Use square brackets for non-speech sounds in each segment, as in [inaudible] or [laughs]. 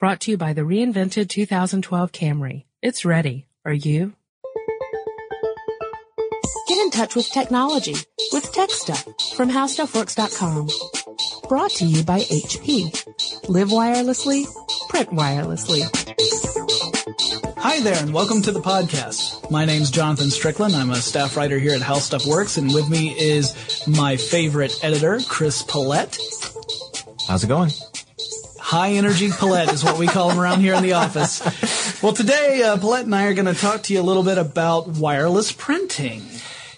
Brought to you by the reinvented 2012 Camry. It's ready. Are you? Get in touch with technology with Tech Stuff from HowStuffWorks.com. Brought to you by HP. Live wirelessly, print wirelessly. Hi there, and welcome to the podcast. My name's Jonathan Strickland. I'm a staff writer here at How Stuff Works, and with me is my favorite editor, Chris Pollette. How's it going? High energy Pollette is what we call him around here in the office. Well, today, uh, Pollette and I are going to talk to you a little bit about wireless printing.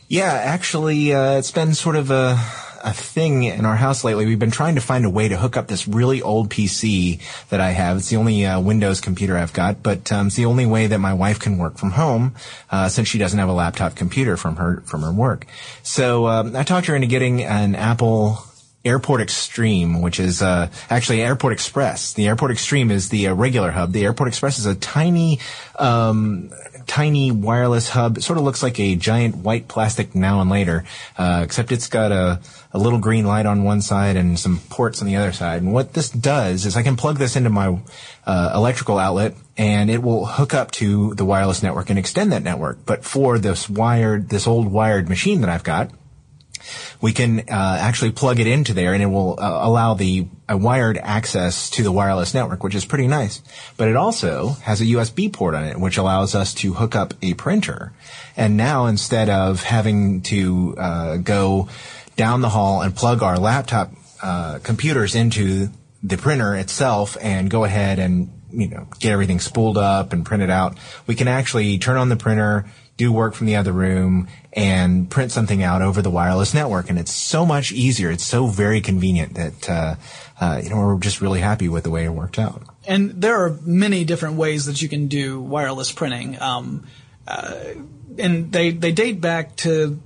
Yeah, actually, uh, it's been sort of a a thing in our house lately. We've been trying to find a way to hook up this really old PC that I have. It's the only uh, Windows computer I've got, but um, it's the only way that my wife can work from home uh, since she doesn't have a laptop computer from her from her work. So um, I talked her into getting an Apple Airport Extreme, which is uh, actually Airport Express. The Airport Extreme is the uh, regular hub. The Airport Express is a tiny, um, tiny wireless hub. It sort of looks like a giant white plastic now and later, uh, except it's got a, a little green light on one side and some ports on the other side. And what this does is I can plug this into my uh, electrical outlet and it will hook up to the wireless network and extend that network. But for this wired, this old wired machine that I've got, we can uh, actually plug it into there and it will uh, allow the wired access to the wireless network, which is pretty nice. But it also has a USB port on it, which allows us to hook up a printer. And now instead of having to uh, go down the hall and plug our laptop uh, computers into the printer itself and go ahead and you know get everything spooled up and print it out, we can actually turn on the printer do work from the other room and print something out over the wireless network. And it's so much easier. It's so very convenient that, uh, uh, you know, we're just really happy with the way it worked out. And there are many different ways that you can do wireless printing. Um, uh, and they, they date back to,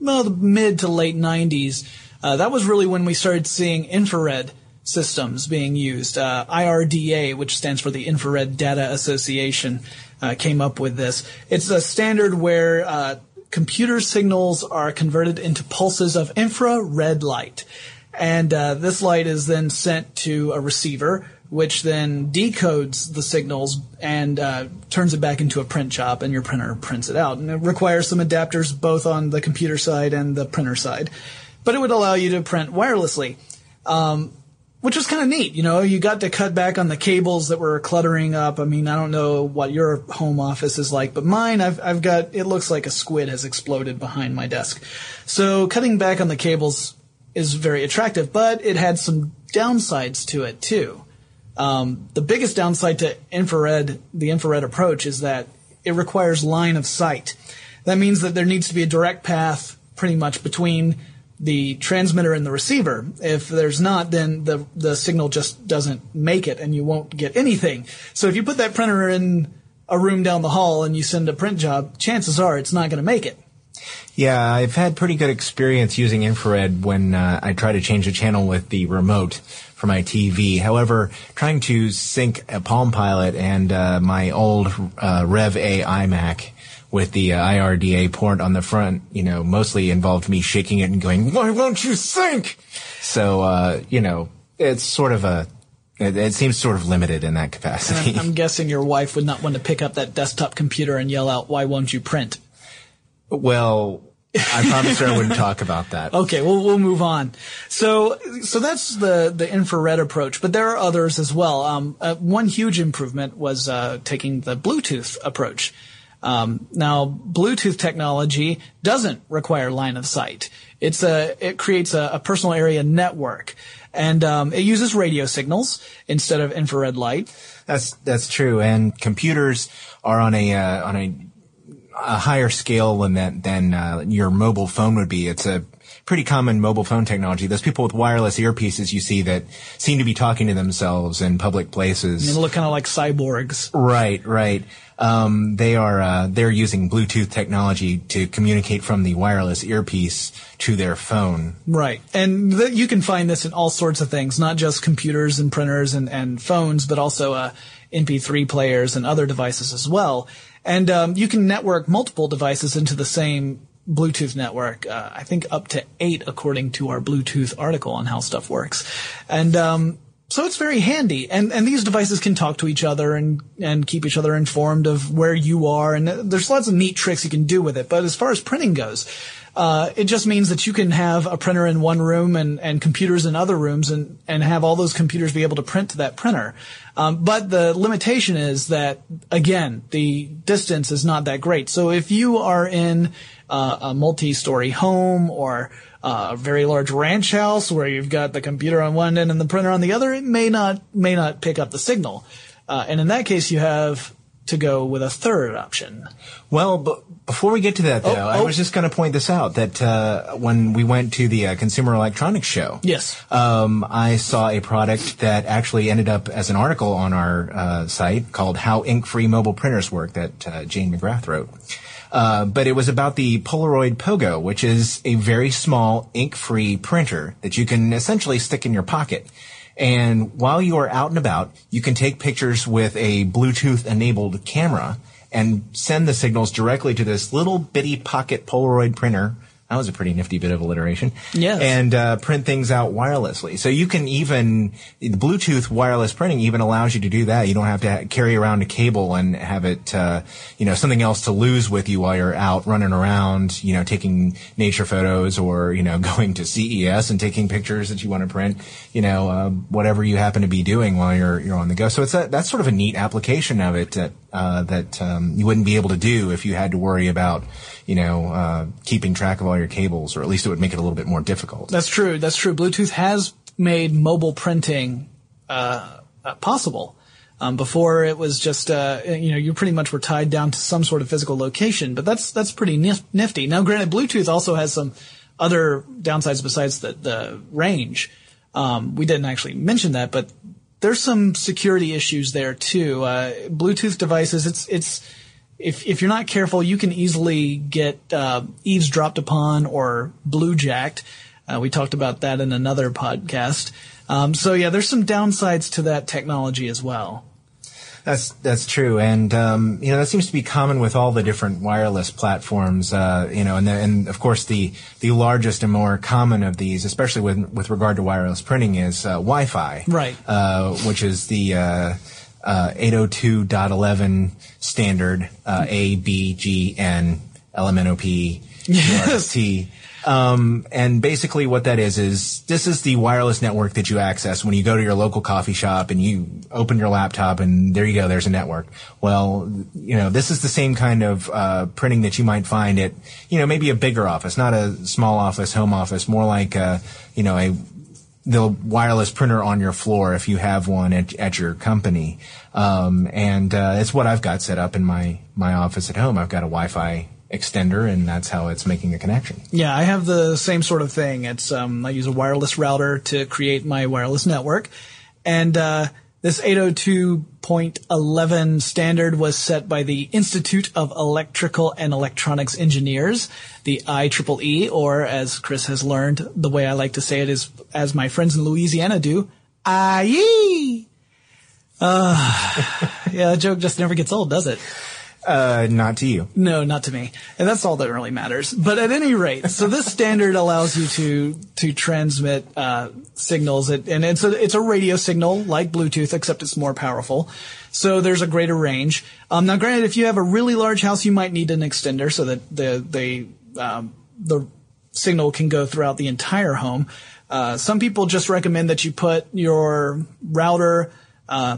well, the mid to late 90s. Uh, that was really when we started seeing infrared systems being used. Uh, IRDA, which stands for the Infrared Data Association, uh, came up with this. It's a standard where uh, computer signals are converted into pulses of infrared light. And uh, this light is then sent to a receiver, which then decodes the signals and uh, turns it back into a print job, and your printer prints it out. And it requires some adapters both on the computer side and the printer side. But it would allow you to print wirelessly. Um, which was kind of neat. You know, you got to cut back on the cables that were cluttering up. I mean, I don't know what your home office is like, but mine, I've, I've got, it looks like a squid has exploded behind my desk. So cutting back on the cables is very attractive, but it had some downsides to it too. Um, the biggest downside to infrared, the infrared approach is that it requires line of sight. That means that there needs to be a direct path pretty much between the transmitter and the receiver. If there's not, then the the signal just doesn't make it, and you won't get anything. So if you put that printer in a room down the hall and you send a print job, chances are it's not going to make it. Yeah, I've had pretty good experience using infrared when uh, I try to change the channel with the remote for my TV. However, trying to sync a Palm Pilot and uh, my old uh, Rev A iMac with the uh, IRDA port on the front, you know, mostly involved me shaking it and going, why won't you sync? So, uh, you know, it's sort of a, it, it, seems sort of limited in that capacity. I'm, I'm guessing your wife would not want to pick up that desktop computer and yell out, why won't you print? Well, I promised her I wouldn't talk about that. [laughs] Okay, well we'll move on. So so that's the the infrared approach, but there are others as well. Um, uh, one huge improvement was uh, taking the Bluetooth approach. Um, now, Bluetooth technology doesn't require line of sight. It's a it creates a, a personal area network, and um, it uses radio signals instead of infrared light. That's that's true, and computers are on a uh, on a a higher scale than that than uh, your mobile phone would be. It's a pretty common mobile phone technology. Those people with wireless earpieces you see that seem to be talking to themselves in public places. They look kind of like cyborgs. Right, right um, they are uh, they're using Bluetooth technology to communicate from the wireless earpiece to their phone. Right, and th- you can find this in all sorts of things, not just computers and printers and, and phones, but also uh, MP3 players and other devices as well. And um, you can network multiple devices into the same Bluetooth network. Uh, I think up to eight, according to our Bluetooth article on how stuff works. And um, so it's very handy, and and these devices can talk to each other and and keep each other informed of where you are, and there's lots of neat tricks you can do with it. But as far as printing goes, uh, it just means that you can have a printer in one room and, and computers in other rooms and, and have all those computers be able to print to that printer. Um, but the limitation is that, again, the distance is not that great. So if you are in uh, a multi-story home or uh, a very large ranch house where you've got the computer on one end and the printer on the other, it may not may not pick up the signal. Uh, and in that case, you have to go with a third option. Well, but before we get to that, though, Oh, I oh. was just going to point this out that uh, when we went to the uh, Consumer Electronics Show, Yes. um, I saw a product that actually ended up as an article on our uh, site called "How Ink-Free Mobile Printers Work" that uh, Jane McGrath wrote. Uh, but it was about the Polaroid Pogo, which is a very small ink-free printer that you can essentially stick in your pocket. And while you are out and about, you can take pictures with a Bluetooth-enabled camera and send the signals directly to this little bitty pocket Polaroid printer. That was a pretty nifty bit of alliteration. Yes. And uh, print things out wirelessly. So you can even the Bluetooth wireless printing even allows you to do that. You don't have to ha- carry around a cable and have it, uh, you know, something else to lose with you while you're out running around, you know, taking nature photos or you know [laughs] going to CES and taking pictures that you want to print. You know, uh, whatever you happen to be doing while you're you're on the go. So it's a, that's sort of a neat application of it that uh, that um, you wouldn't be able to do if you had to worry about you know uh, keeping track of all your cables, or at least it would make it a little bit more difficult. That's true. That's true. Bluetooth has made mobile printing uh, uh, possible. Um, before it was just uh, you know you pretty much were tied down to some sort of physical location, but that's that's pretty nifty. Now, granted, Bluetooth also has some other downsides besides the the range. Um, we didn't actually mention that, but there's some security issues there too. Uh, Bluetooth devices, it's it's if if you're not careful, you can easily get uh, eavesdropped upon or bluejacked. Uh, we talked about that in another podcast. Um, so yeah, there's some downsides to that technology as well. That's that's true, and um, you know that seems to be common with all the different wireless platforms. Uh, you know, and the, and of course the the largest and more common of these, especially with with regard to wireless printing, is uh, Wi-Fi, Right. Uh, which is the uh, uh, 802.11 standard uh, A B G N L M N O P Yes. T. Um, and basically what that is, is this is the wireless network that you access when you go to your local coffee shop and you open your laptop and there you go, there's a network. Well, you know, this is the same kind of, uh, printing that you might find at, you know, maybe a bigger office, not a small office, home office, more like, uh, you know, a, the wireless printer on your floor if you have one at, at your company. Um, and, uh, it's what I've got set up in my, my office at home. I've got a Wi-Fi extender and that's how it's making a connection. Yeah, I have the same sort of thing. It's um, I use a wireless router to create my wireless network, and uh, this 802.11 standard was set by the Institute of Electrical and Electronics Engineers, the IEEE, or as Chris has learned, the way I like to say it is, as my friends in Louisiana do, IE. Uh, [laughs] yeah, that joke just never gets old, does it? Uh, not to you. No, not to me. And that's all that really matters. But at any rate, so this standard allows you to to transmit uh, signals, It- and it's a it's a radio signal like Bluetooth, except it's more powerful. So there's a greater range. Um, now, granted, if you have a really large house, you might need an extender so that the the um, the signal can go throughout the entire home. Uh, some people just recommend that you put your router uh,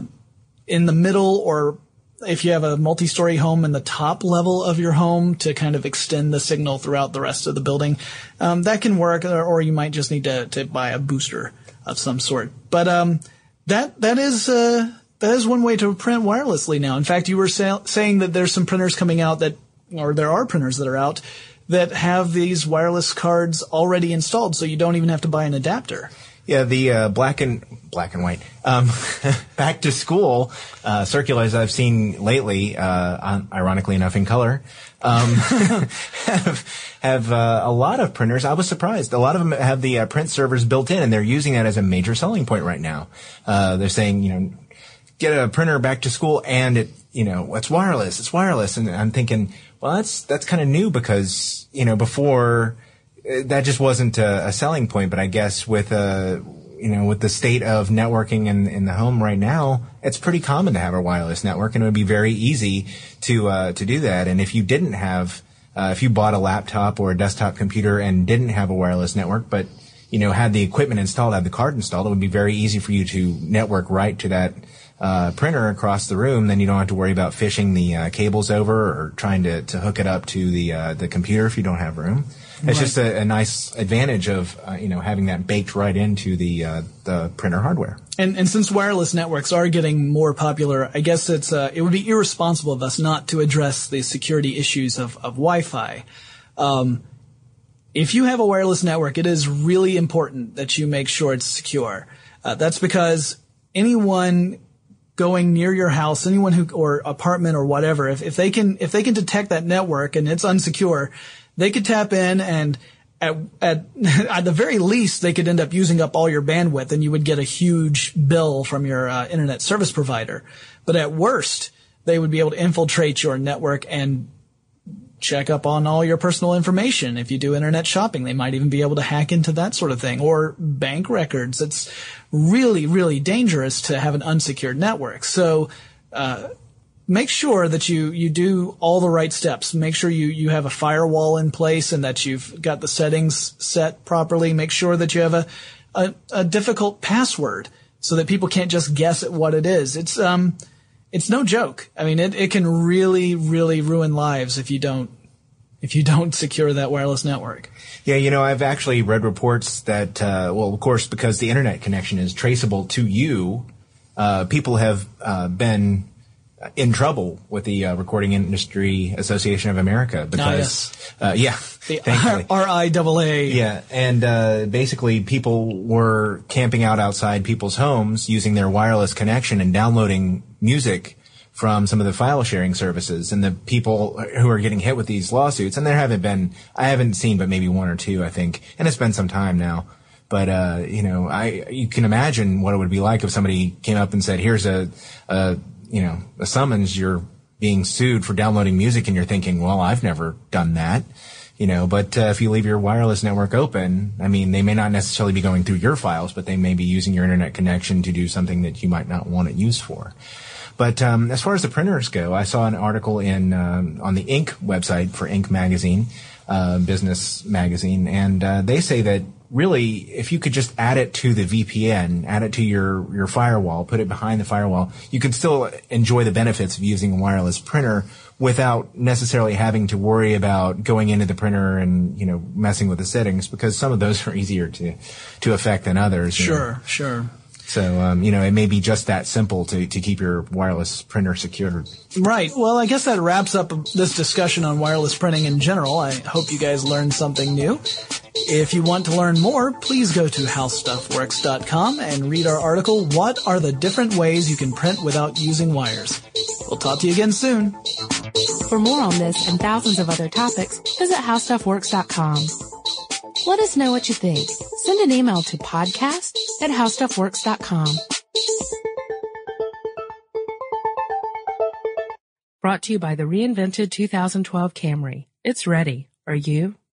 in the middle or if you have a multi-story home in the top level of your home to kind of extend the signal throughout the rest of the building, um, that can work. Or, or you might just need to, to buy a booster of some sort. But um, that that is uh, that is one way to print wirelessly now. In fact, you were sa- saying that there's some printers coming out that, or there are printers that are out that have these wireless cards already installed, so you don't even have to buy an adapter. Yeah, the uh, black and black and white um, [laughs] back to school uh, circulars I've seen lately, uh, on, ironically enough in color, um, have [laughs] have uh, a lot of printers. I was surprised. A lot of them have the uh, print servers built in, and they're using that as a major selling point right now. Uh, they're saying, you know, get a printer back to school, and it, you know, it's wireless. It's wireless, and I'm thinking, well, that's that's kind of new because you know before that just wasn't a, a selling point. But I guess with uh, you know, with the state of networking in, in the home right now, it's pretty common to have a wireless network, and it would be very easy to uh, to do that. And if you didn't have, uh, if you bought a laptop or a desktop computer and didn't have a wireless network, but you know had the equipment installed, had the card installed, it would be very easy for you to network right to that uh, printer across the room, then you don't have to worry about fishing the uh, cables over or trying to, to hook it up to the uh, the computer if you don't have room. It's right. just a, a, nice advantage of uh, you know having that baked right into the uh, the printer hardware. And and since wireless networks are getting more popular, I guess it's uh, it would be irresponsible of us not to address the security issues of of Wi-Fi. Um, if you have a wireless network, it is really important that you make sure it's secure. that's because anyone going near your house, anyone who, or apartment or whatever, if, if they can, if they can detect that network and it's unsecure, they could tap in and at, at, [laughs] at the very least, they could end up using up all your bandwidth and you would get a huge bill from your uh, internet service provider. But at worst, they would be able to infiltrate your network and check up on all your personal information. If you do internet shopping, they might even be able to hack into that sort of thing or bank records. It's really, really dangerous to have an unsecured network. So, uh, make sure that you, you do all the right steps. Make sure you, you have a firewall in place and that you've got the settings set properly. Make sure that you have a, a, a difficult password so that people can't just guess at what it is. It's, um, it's no joke. I mean, it, it can really, really ruin lives if you don't if you don't secure that wireless network. Yeah, you know, I've actually read reports that, uh, well, of course, because the internet connection is traceable to you, uh, people have uh, been in trouble with the uh, Recording Industry Association of America because, ah, yes. Uh, yeah, the [laughs] RIAA. Yeah, and uh, basically people were camping out outside people's homes using their wireless connection and downloading music from some of the file sharing services and the people who are getting hit with these lawsuits. And there haven't been, I haven't seen, but maybe one or two, I think. And it's been some time now. But, uh, you know, I, you can imagine what it would be like if somebody came up and said, here's a, a, you know, a summons, you're being sued for downloading music and you're thinking, well, I've never done that. You know, but uh, if you leave your wireless network open, I mean, they may not necessarily be going through your files, but they may be using your internet connection to do something that you might not want it used for. But um, as far as the printers go, I saw an article in um, on the Inc. website for Inc. magazine, uh, business magazine, and uh, they say that really, if you could just add it to the VPN, add it to your your firewall, put it behind the firewall, you could still enjoy the benefits of using a wireless printer without necessarily having to worry about going into the printer and you know messing with the settings because some of those [laughs] are easier to to affect than others. Sure, know. sure. So, um, you know, it may be just that simple to, to keep your wireless printer secured. Right. Well, I guess that wraps up this discussion on wireless printing in general. I hope you guys learned something new. If you want to learn more, please go to howstuffworks.com and read our article, What are the different ways you can print without using wires? We'll talk to you again soon. For more on this and thousands of other topics, visit howstuffworks.com. Let us know what you think. Send an email to podcast at howstuffworks.com. Brought to you by the reinvented 2012 Camry. It's ready. Are you?